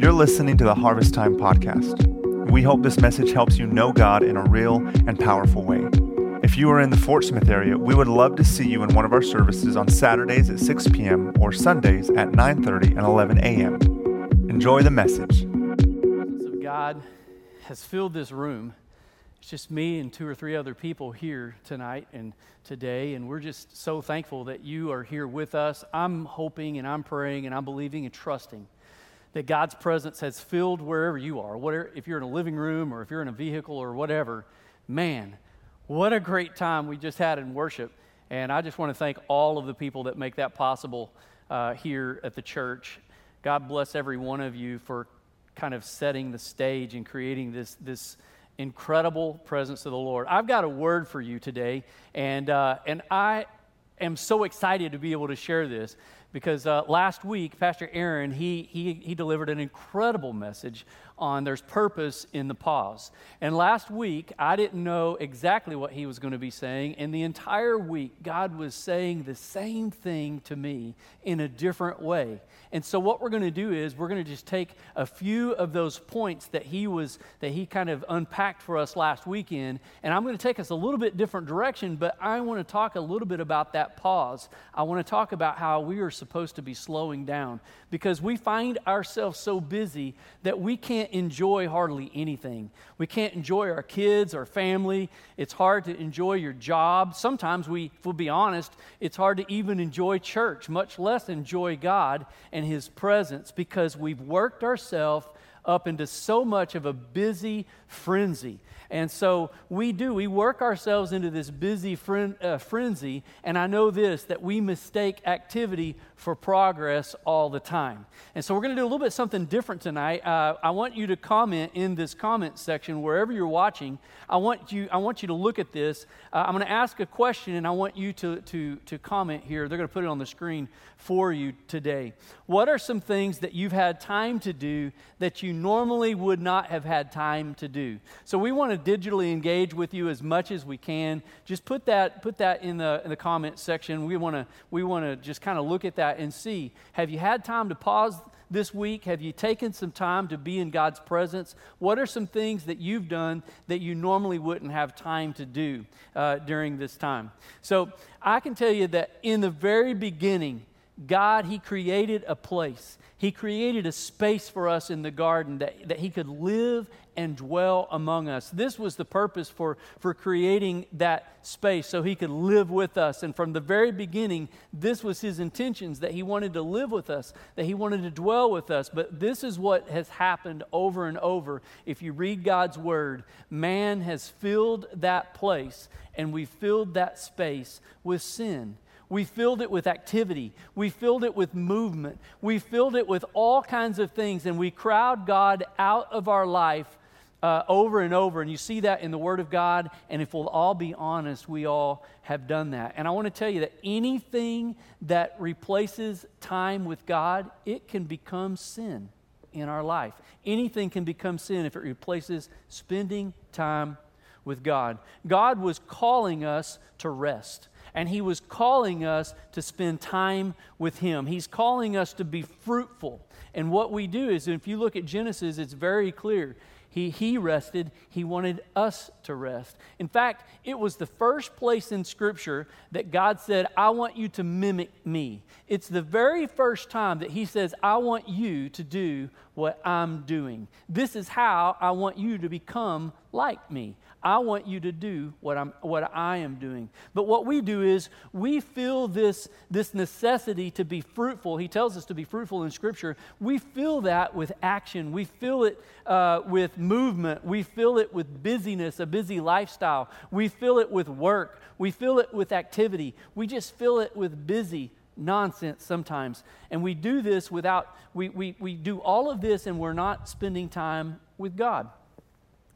You're listening to the Harvest Time podcast. We hope this message helps you know God in a real and powerful way. If you are in the Fort Smith area, we would love to see you in one of our services on Saturdays at 6 p.m. or Sundays at 9:30 and 11 a.m. Enjoy the message. Of God has filled this room. It's just me and two or three other people here tonight and today, and we're just so thankful that you are here with us. I'm hoping and I'm praying and I'm believing and trusting that God's presence has filled wherever you are. Whatever, if you're in a living room or if you're in a vehicle or whatever, man, what a great time we just had in worship. And I just want to thank all of the people that make that possible uh, here at the church. God bless every one of you for kind of setting the stage and creating this, this incredible presence of the Lord. I've got a word for you today, and, uh, and I am so excited to be able to share this because uh, last week, Pastor Aaron, he, he, he delivered an incredible message on there's purpose in the pause. And last week, I didn't know exactly what he was going to be saying. And the entire week, God was saying the same thing to me in a different way. And so what we're going to do is we're going to just take a few of those points that he was that he kind of unpacked for us last weekend and I'm going to take us a little bit different direction, but I want to talk a little bit about that pause. I want to talk about how we are supposed to be slowing down because we find ourselves so busy that we can't enjoy hardly anything. We can't enjoy our kids, our family. It's hard to enjoy your job. Sometimes we, if we'll be honest, it's hard to even enjoy church, much less enjoy God and His presence because we've worked ourselves up into so much of a busy frenzy. And so we do, we work ourselves into this busy fren- uh, frenzy, and I know this that we mistake activity for progress all the time. And so we're going to do a little bit something different tonight. Uh, I want you to comment in this comment section wherever you're watching. I want you, I want you to look at this. Uh, I'm going to ask a question, and I want you to, to, to comment here. They're going to put it on the screen for you today. What are some things that you've had time to do that you normally would not have had time to do? So we want to digitally engage with you as much as we can. Just put that, put that in, the, in the comment section. We want to we want to just kind of look at that and see have you had time to pause this week? Have you taken some time to be in God's presence? What are some things that you've done that you normally wouldn't have time to do uh, during this time? So I can tell you that in the very beginning, God, He created a place. He created a space for us in the garden that, that He could live and dwell among us. This was the purpose for, for creating that space so He could live with us. And from the very beginning, this was His intentions that He wanted to live with us, that He wanted to dwell with us. But this is what has happened over and over. If you read God's Word, man has filled that place and we filled that space with sin. We filled it with activity. We filled it with movement. We filled it with all kinds of things, and we crowd God out of our life uh, over and over. And you see that in the Word of God. And if we'll all be honest, we all have done that. And I want to tell you that anything that replaces time with God, it can become sin in our life. Anything can become sin if it replaces spending time with God. God was calling us to rest and He was calling us to spend time with Him. He's calling us to be fruitful. And what we do is, if you look at Genesis, it's very clear. He, he rested, he wanted us to rest. In fact, it was the first place in Scripture that God said, I want you to mimic me. It's the very first time that He says, I want you to do what I'm doing. This is how I want you to become like me. I want you to do what, I'm, what I am doing. But what we do is we feel this, this necessity to be fruitful. He tells us to be fruitful in Scripture. We feel that with action, we feel it uh, with movement, we feel it with busyness, a busy lifestyle, we feel it with work, we feel it with activity, we just feel it with busy nonsense sometimes. And we do this without, we, we, we do all of this and we're not spending time with God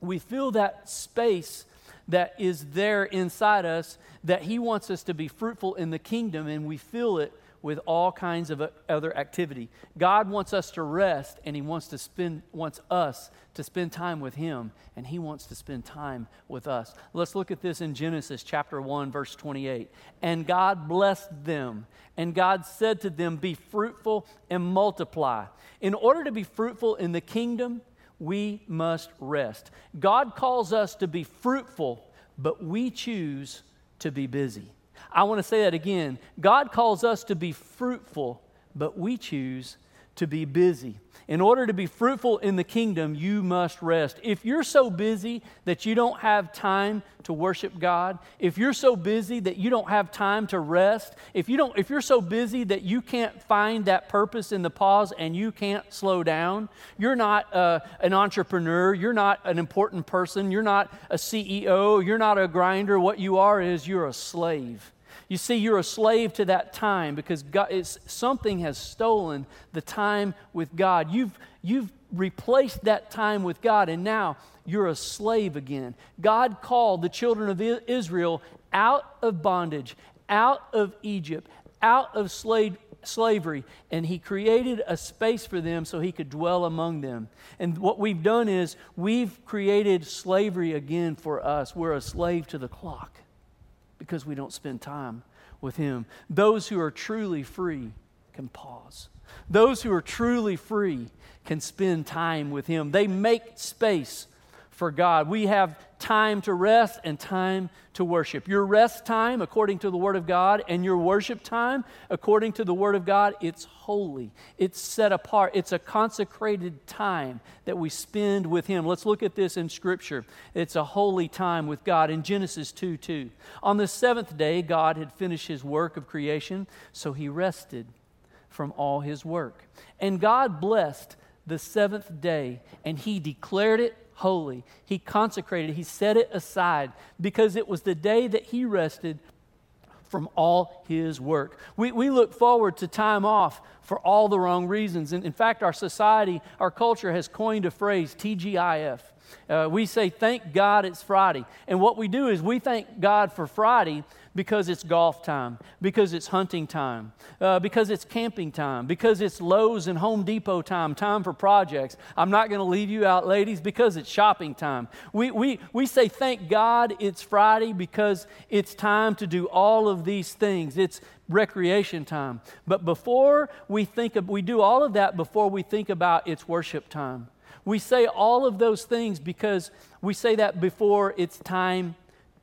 we fill that space that is there inside us that He wants us to be fruitful in the kingdom, and we fill it with all kinds of other activity. God wants us to rest and he wants to spend wants us to spend time with him and he wants to spend time with us. Let's look at this in Genesis chapter 1 verse 28. And God blessed them and God said to them be fruitful and multiply. In order to be fruitful in the kingdom, we must rest. God calls us to be fruitful, but we choose to be busy. I want to say that again. God calls us to be fruitful, but we choose to be busy. In order to be fruitful in the kingdom, you must rest. If you're so busy that you don't have time to worship God, if you're so busy that you don't have time to rest, if you don't if you're so busy that you can't find that purpose in the pause and you can't slow down, you're not uh, an entrepreneur, you're not an important person, you're not a CEO, you're not a grinder, what you are is you're a slave. You see, you're a slave to that time because God, something has stolen the time with God. You've, you've replaced that time with God, and now you're a slave again. God called the children of Israel out of bondage, out of Egypt, out of slave, slavery, and He created a space for them so He could dwell among them. And what we've done is we've created slavery again for us. We're a slave to the clock because we don't spend time with Him. Those who are truly free can pause. Those who are truly free can spend time with Him. They make space for God. We have time to rest and time to worship. Your rest time, according to the Word of God, and your worship time, according to the Word of God, it's holy. It's set apart. It's a consecrated time that we spend with Him. Let's look at this in Scripture. It's a holy time with God in Genesis 2 2. On the seventh day, God had finished His work of creation, so He rested from all His work. And God blessed the seventh day, and He declared it holy. He consecrated, he set it aside because it was the day that he rested from all his work. We, we look forward to time off for all the wrong reasons. And in fact, our society, our culture has coined a phrase, TGIF. Uh, we say, thank God it's Friday. And what we do is we thank God for Friday because it's golf time, because it's hunting time, uh, because it's camping time, because it's Lowe's and Home Depot time, time for projects. I'm not going to leave you out, ladies, because it's shopping time. We, we, we say, thank God it's Friday because it's time to do all of these things. It's recreation time. But before we think of, we do all of that before we think about it's worship time. We say all of those things because we say that before it's time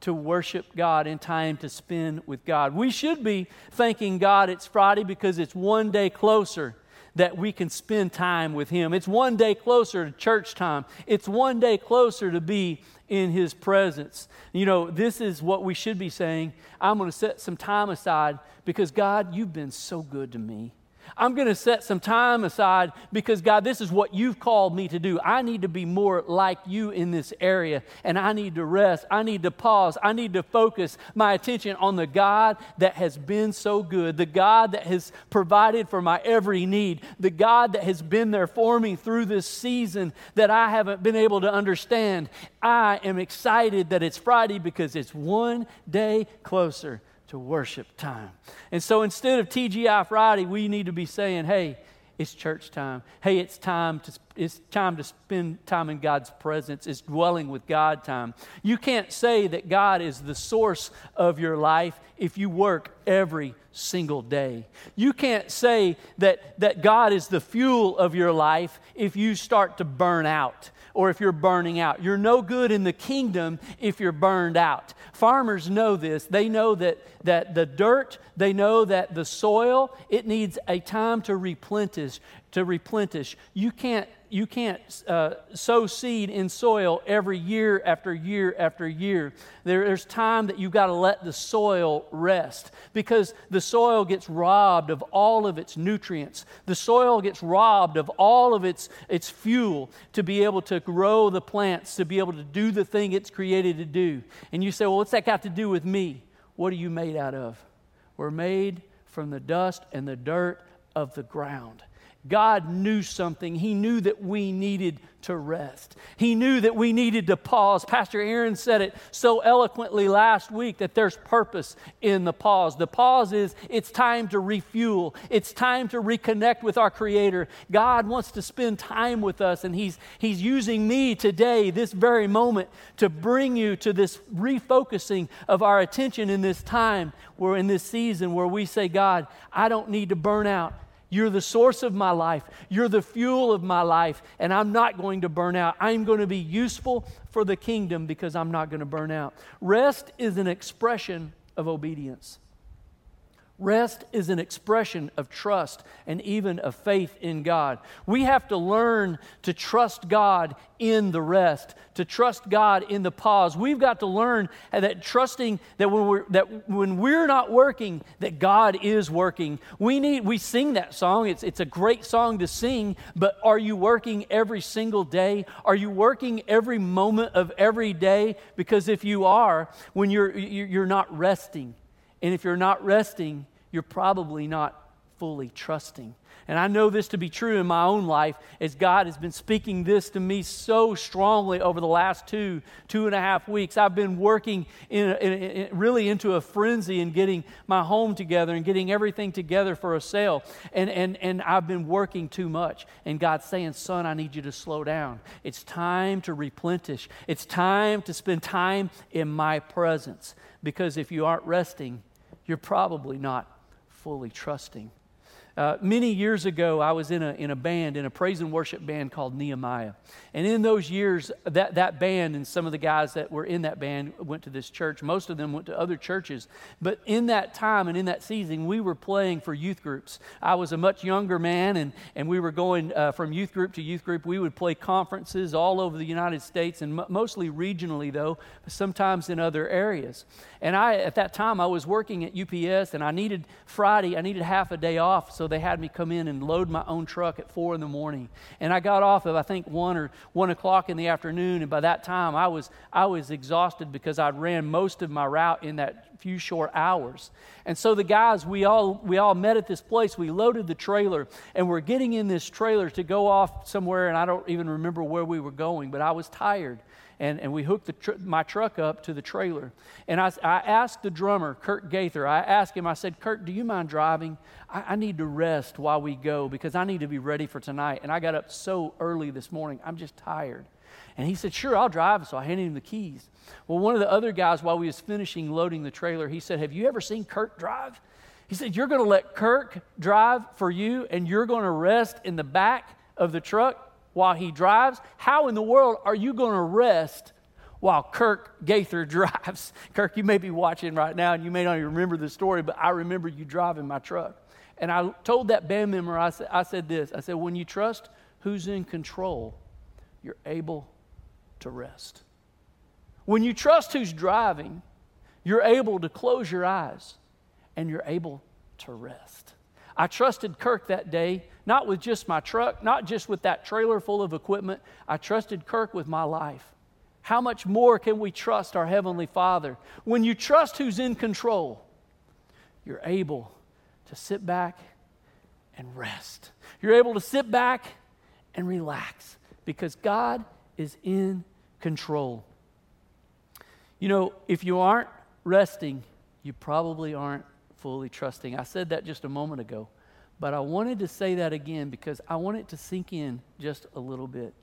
to worship God and time to spend with God. We should be thanking God it's Friday because it's one day closer that we can spend time with Him. It's one day closer to church time. It's one day closer to be in His presence. You know, this is what we should be saying. I'm going to set some time aside because God, you've been so good to me. I'm going to set some time aside because, God, this is what you've called me to do. I need to be more like you in this area, and I need to rest. I need to pause. I need to focus my attention on the God that has been so good, the God that has provided for my every need, the God that has been there for me through this season that I haven't been able to understand. I am excited that it's Friday because it's one day closer to worship time. And so instead of TGI Friday, we need to be saying, hey, it's church time. Hey, it's time to it's time to spend time in God's presence. It's dwelling with God time. You can't say that God is the source of your life if you work every single day. You can't say that, that God is the fuel of your life if you start to burn out or if you're burning out. You're no good in the kingdom if you're burned out. Farmers know this. They know that, that the dirt, they know that the soil, it needs a time to replenish, to replenish. You can't you can't uh, sow seed in soil every year after year after year. There, there's time that you've got to let the soil rest because the soil gets robbed of all of its nutrients. The soil gets robbed of all of its, its fuel to be able to grow the plants, to be able to do the thing it's created to do. And you say, well, what's that got to do with me? What are you made out of? We're made from the dust and the dirt of the ground. God knew something. He knew that we needed to rest. He knew that we needed to pause. Pastor Aaron said it so eloquently last week that there's purpose in the pause. The pause is it's time to refuel, it's time to reconnect with our Creator. God wants to spend time with us, and He's, he's using me today, this very moment, to bring you to this refocusing of our attention in this time, where in this season where we say, God, I don't need to burn out. You're the source of my life. You're the fuel of my life, and I'm not going to burn out. I'm going to be useful for the kingdom because I'm not going to burn out. Rest is an expression of obedience. Rest is an expression of trust and even of faith in God. We have to learn to trust God in the rest, to trust God in the pause. We've got to learn that trusting that when we're, that when we're not working, that God is working. We need we sing that song. It's, it's a great song to sing, but are you working every single day? Are you working every moment of every day? Because if you are, when you're you're not resting, and if you're not resting, you're probably not fully trusting. And I know this to be true in my own life as God has been speaking this to me so strongly over the last two, two and a half weeks. I've been working in, in, in, really into a frenzy in getting my home together and getting everything together for a sale. And, and, and I've been working too much. And God's saying, Son, I need you to slow down. It's time to replenish, it's time to spend time in my presence. Because if you aren't resting, you're probably not fully trusting. Uh, many years ago, I was in a, in a band, in a praise and worship band called Nehemiah. And in those years, that, that band and some of the guys that were in that band went to this church. Most of them went to other churches. But in that time and in that season, we were playing for youth groups. I was a much younger man, and, and we were going uh, from youth group to youth group. We would play conferences all over the United States, and m- mostly regionally, though, sometimes in other areas. And I, at that time, I was working at UPS, and I needed Friday, I needed half a day off so they had me come in and load my own truck at four in the morning. And I got off at, I think, one or one o'clock in the afternoon. And by that time, I was, I was exhausted because I'd ran most of my route in that few short hours. And so the guys, we all, we all met at this place. We loaded the trailer, and we're getting in this trailer to go off somewhere. And I don't even remember where we were going, but I was tired and, and we hooked tr- my truck up to the trailer. And I, I asked the drummer, Kurt Gaither, I asked him, I said, Kurt, do you mind driving? I, I need to rest while we go because I need to be ready for tonight. And I got up so early this morning, I'm just tired. And he said, Sure, I'll drive. So I handed him the keys. Well, one of the other guys, while we was finishing loading the trailer, he said, Have you ever seen Kurt drive? He said, You're going to let Kirk drive for you and you're going to rest in the back of the truck? While he drives? How in the world are you going to rest while Kirk Gaither drives? Kirk, you may be watching right now and you may not even remember the story, but I remember you driving my truck. And I told that band member, I said, I said this I said, when you trust who's in control, you're able to rest. When you trust who's driving, you're able to close your eyes and you're able to rest. I trusted Kirk that day, not with just my truck, not just with that trailer full of equipment. I trusted Kirk with my life. How much more can we trust our Heavenly Father? When you trust who's in control, you're able to sit back and rest. You're able to sit back and relax because God is in control. You know, if you aren't resting, you probably aren't fully trusting. I said that just a moment ago, but I wanted to say that again because I want it to sink in just a little bit.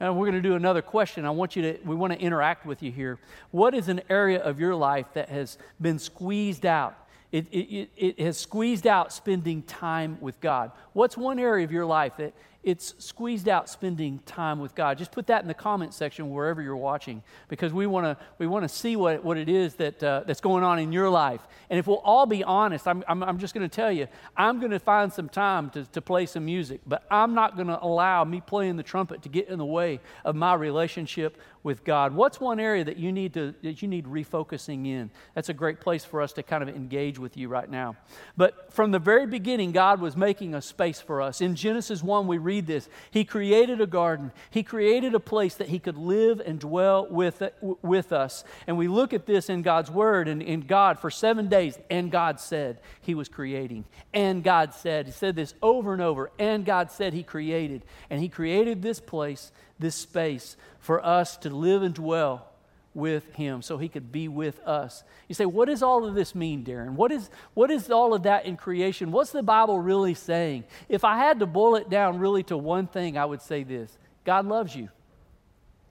And we're going to do another question. I want you to, we want to interact with you here. What is an area of your life that has been squeezed out? It, it, it has squeezed out spending time with God. What's one area of your life that it's squeezed out spending time with God. Just put that in the comment section wherever you're watching because we want to we want to see what, what it is that, uh, that's going on in your life. And if we'll all be honest, I'm, I'm, I'm just going to tell you, I'm going to find some time to, to play some music, but I'm not going to allow me playing the trumpet to get in the way of my relationship with God. What's one area that you need to that you need refocusing in? That's a great place for us to kind of engage with you right now. But from the very beginning, God was making a space for us. In Genesis 1, we read this. He created a garden, He created a place that He could live and dwell with, with us. And we look at this in God's Word and in God for seven days, and God said He was creating. And God said, He said this over and over, and God said He created. And He created this place, this space for us to live and dwell with him so he could be with us. You say, what does all of this mean, Darren? What is, what is all of that in creation? What's the Bible really saying? If I had to boil it down really to one thing, I would say this God loves you,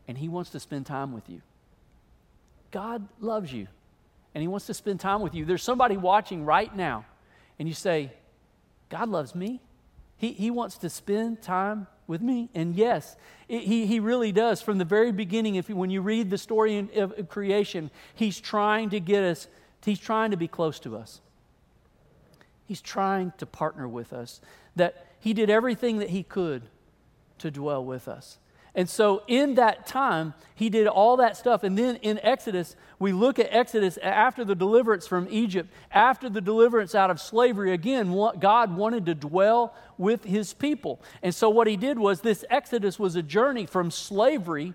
and he wants to spend time with you. God loves you, and he wants to spend time with you. There's somebody watching right now, and you say, God loves me. He, he wants to spend time with me. And yes, it, he, he really does. From the very beginning, if when you read the story in, of, of creation, he's trying to get us, he's trying to be close to us. He's trying to partner with us. That he did everything that he could to dwell with us. And so, in that time, he did all that stuff. And then in Exodus, we look at Exodus after the deliverance from Egypt, after the deliverance out of slavery. Again, God wanted to dwell with his people. And so, what he did was this Exodus was a journey from slavery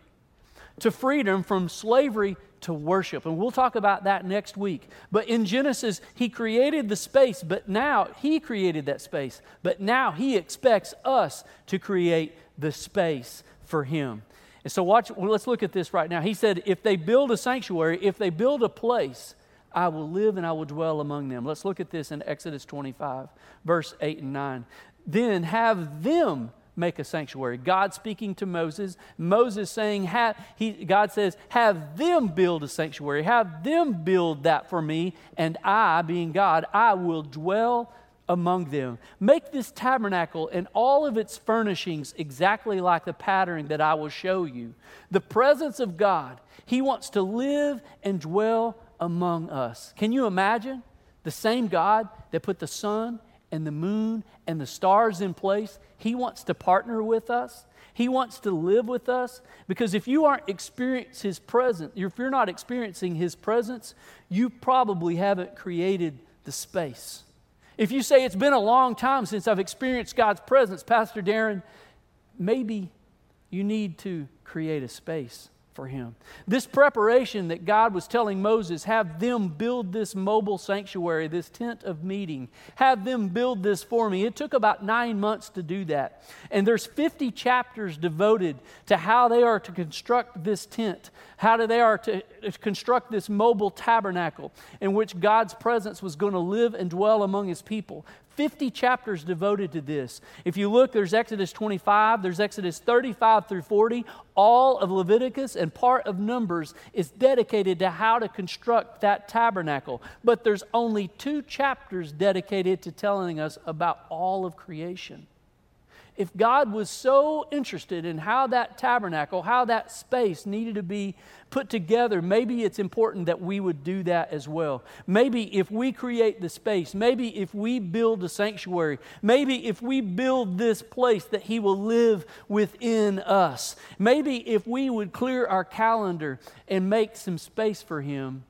to freedom, from slavery to worship. And we'll talk about that next week. But in Genesis, he created the space, but now he created that space. But now he expects us to create the space for him. And so watch well, let's look at this right now. He said, if they build a sanctuary, if they build a place, I will live and I will dwell among them. Let's look at this in Exodus 25, verse 8 and 9. Then have them make a sanctuary. God speaking to Moses, Moses saying, have, he, God says, have them build a sanctuary, have them build that for me, and I, being God, I will dwell among them. Make this tabernacle and all of its furnishings exactly like the pattern that I will show you. The presence of God, He wants to live and dwell among us. Can you imagine the same God that put the sun and the moon and the stars in place? He wants to partner with us. He wants to live with us because if you aren't experiencing His presence, if you're not experiencing His presence, you probably haven't created the space if you say it's been a long time since I've experienced God's presence, Pastor Darren, maybe you need to create a space for him. This preparation that God was telling Moses, have them build this mobile sanctuary, this tent of meeting, have them build this for me. It took about nine months to do that. And there's 50 chapters devoted to how they are to construct this tent, how do they are to uh, construct this mobile tabernacle in which God's presence was going to live and dwell among his people. 50 chapters devoted to this. If you look, there's Exodus 25, there's Exodus 35 through 40. All of Leviticus and part of Numbers is dedicated to how to construct that tabernacle. But there's only two chapters dedicated to telling us about all of creation if God was so interested in how that tabernacle, how that space needed to be put together, maybe it's important that we would do that as well. Maybe if we create the space, maybe if we build a sanctuary, maybe if we build this place that He will live within us, maybe if we would clear our calendar and make some space for Him,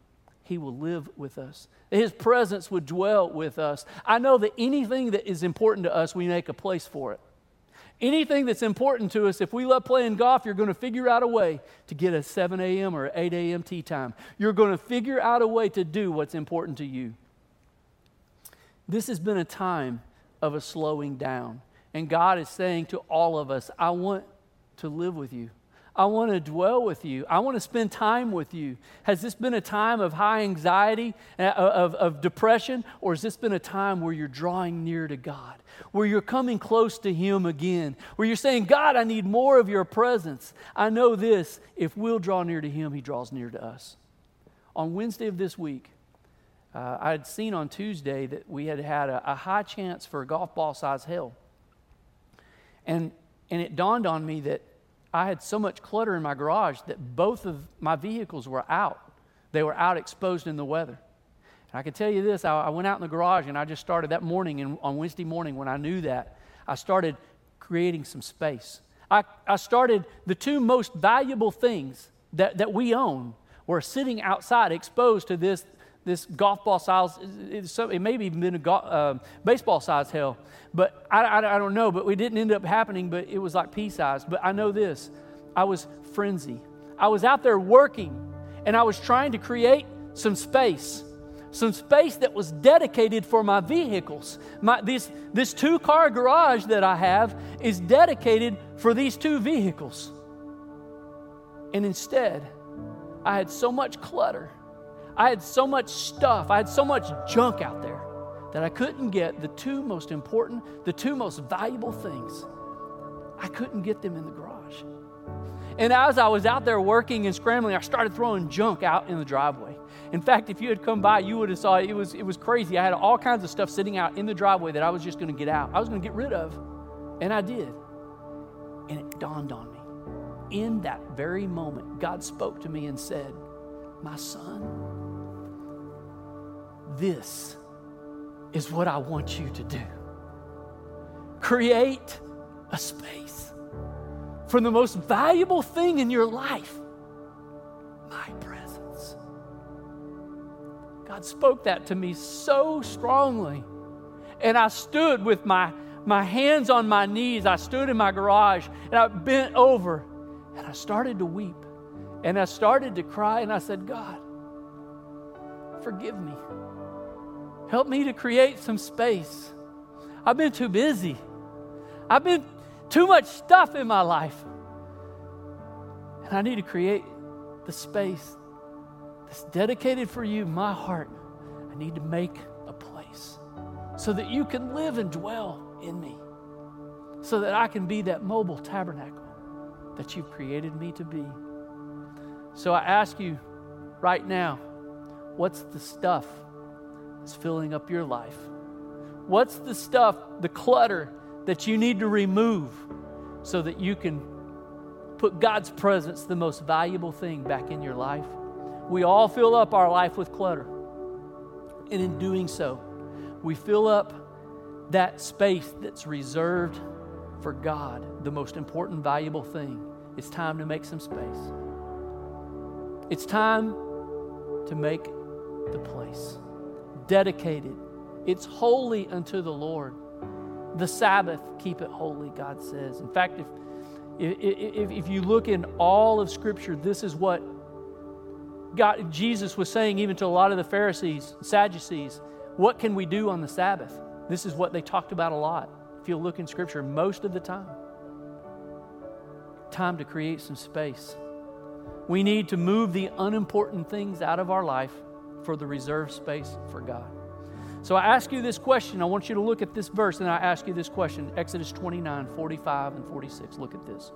He will live with us. His presence would dwell with us. I know that anything that is important to us, we make a place for it. Anything that's important to us, if we love playing golf, you're going to figure out a way to get a 7 a.m. or 8 a.m. tee time. You're going to figure out a way to do what's important to you. This has been a time of a slowing down. And God is saying to all of us, I want to live with you. I want to dwell with you. I want to spend time with you. Has this been a time of high anxiety, uh, of, of depression, or has this been a time where you're drawing near to God, where you're coming close to Him again, where you're saying, God, I need more of your presence? I know this if we'll draw near to Him, He draws near to us. On Wednesday of this week, uh, I had seen on Tuesday that we had had a, a high chance for a golf ball size hail. And, and it dawned on me that I had so much clutter in my garage that both of my vehicles were out. They were out exposed in the weather. And I can tell you this I, I went out in the garage and I just started that morning, and on Wednesday morning when I knew that, I started creating some space. I, I started the two most valuable things that, that we own were sitting outside exposed to this this golf ball size, it may have even been a go, uh, baseball size hell, but I, I, I don't know. But we didn't end up happening, but it was like pea size. But I know this I was frenzy. I was out there working and I was trying to create some space some space that was dedicated for my vehicles. My, this, this two car garage that I have is dedicated for these two vehicles. And instead, I had so much clutter. I had so much stuff. I had so much junk out there that I couldn't get the two most important, the two most valuable things. I couldn't get them in the garage. And as I was out there working and scrambling, I started throwing junk out in the driveway. In fact, if you had come by, you would have saw it. It was, it was crazy. I had all kinds of stuff sitting out in the driveway that I was just going to get out. I was going to get rid of. And I did. And it dawned on me. In that very moment, God spoke to me and said, My son, this is what I want you to do. Create a space for the most valuable thing in your life my presence. God spoke that to me so strongly. And I stood with my, my hands on my knees. I stood in my garage and I bent over and I started to weep. And I started to cry and I said, God, forgive me. Help me to create some space. I've been too busy. I've been too much stuff in my life. And I need to create the space that's dedicated for you, my heart. I need to make a place so that you can live and dwell in me, so that I can be that mobile tabernacle that you've created me to be. So I ask you right now what's the stuff filling up your life? What's the stuff, the clutter that you need to remove so that you can put God's presence, the most valuable thing, back in your life. We all fill up our life with clutter. And in doing so, we fill up that space that's reserved for God, the most important, valuable thing. It's time to make some space. It's time to make the place dedicated. It's holy unto the Lord. The Sabbath, keep it holy, God says. In fact, if, if, if you look in all of Scripture, this is what God, Jesus was saying even to a lot of the Pharisees, Sadducees. What can we do on the Sabbath? This is what they talked about a lot. If you look in Scripture, most of the time. Time to create some space. We need to move the unimportant things out of our life for the reserved space for God. So I ask you this question. I want you to look at this verse, and I ask you this question Exodus 29, 45, and 46. Look at this.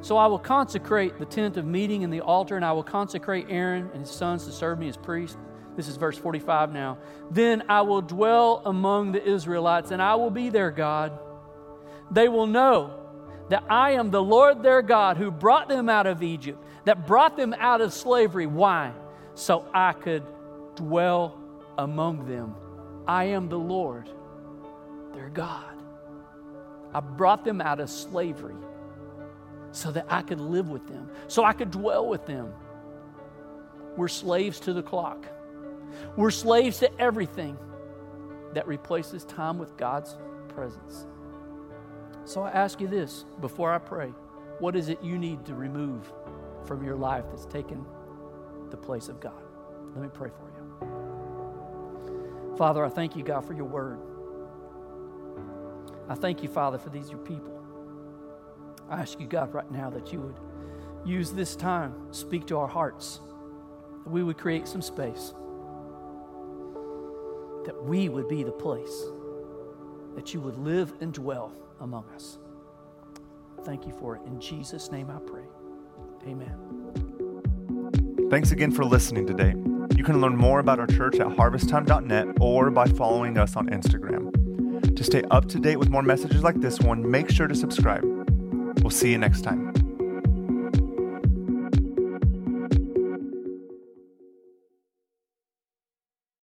So I will consecrate the tent of meeting and the altar, and I will consecrate Aaron and his sons to serve me as priests. This is verse 45 now. Then I will dwell among the Israelites, and I will be their God. They will know that I am the Lord their God who brought them out of Egypt, that brought them out of slavery. Why? So I could dwell among them. I am the Lord, their God. I brought them out of slavery so that I could live with them, so I could dwell with them. We're slaves to the clock. We're slaves to everything that replaces time with God's presence. So I ask you this before I pray what is it you need to remove from your life that's taken the place of God? Let me pray for you. Father, I thank you, God, for your word. I thank you, Father, for these your people. I ask you, God, right now that you would use this time, speak to our hearts, that we would create some space, that we would be the place, that you would live and dwell among us. Thank you for it. In Jesus' name I pray. Amen. Thanks again for listening today. You can learn more about our church at harvesttime.net or by following us on Instagram. To stay up to date with more messages like this one, make sure to subscribe. We'll see you next time.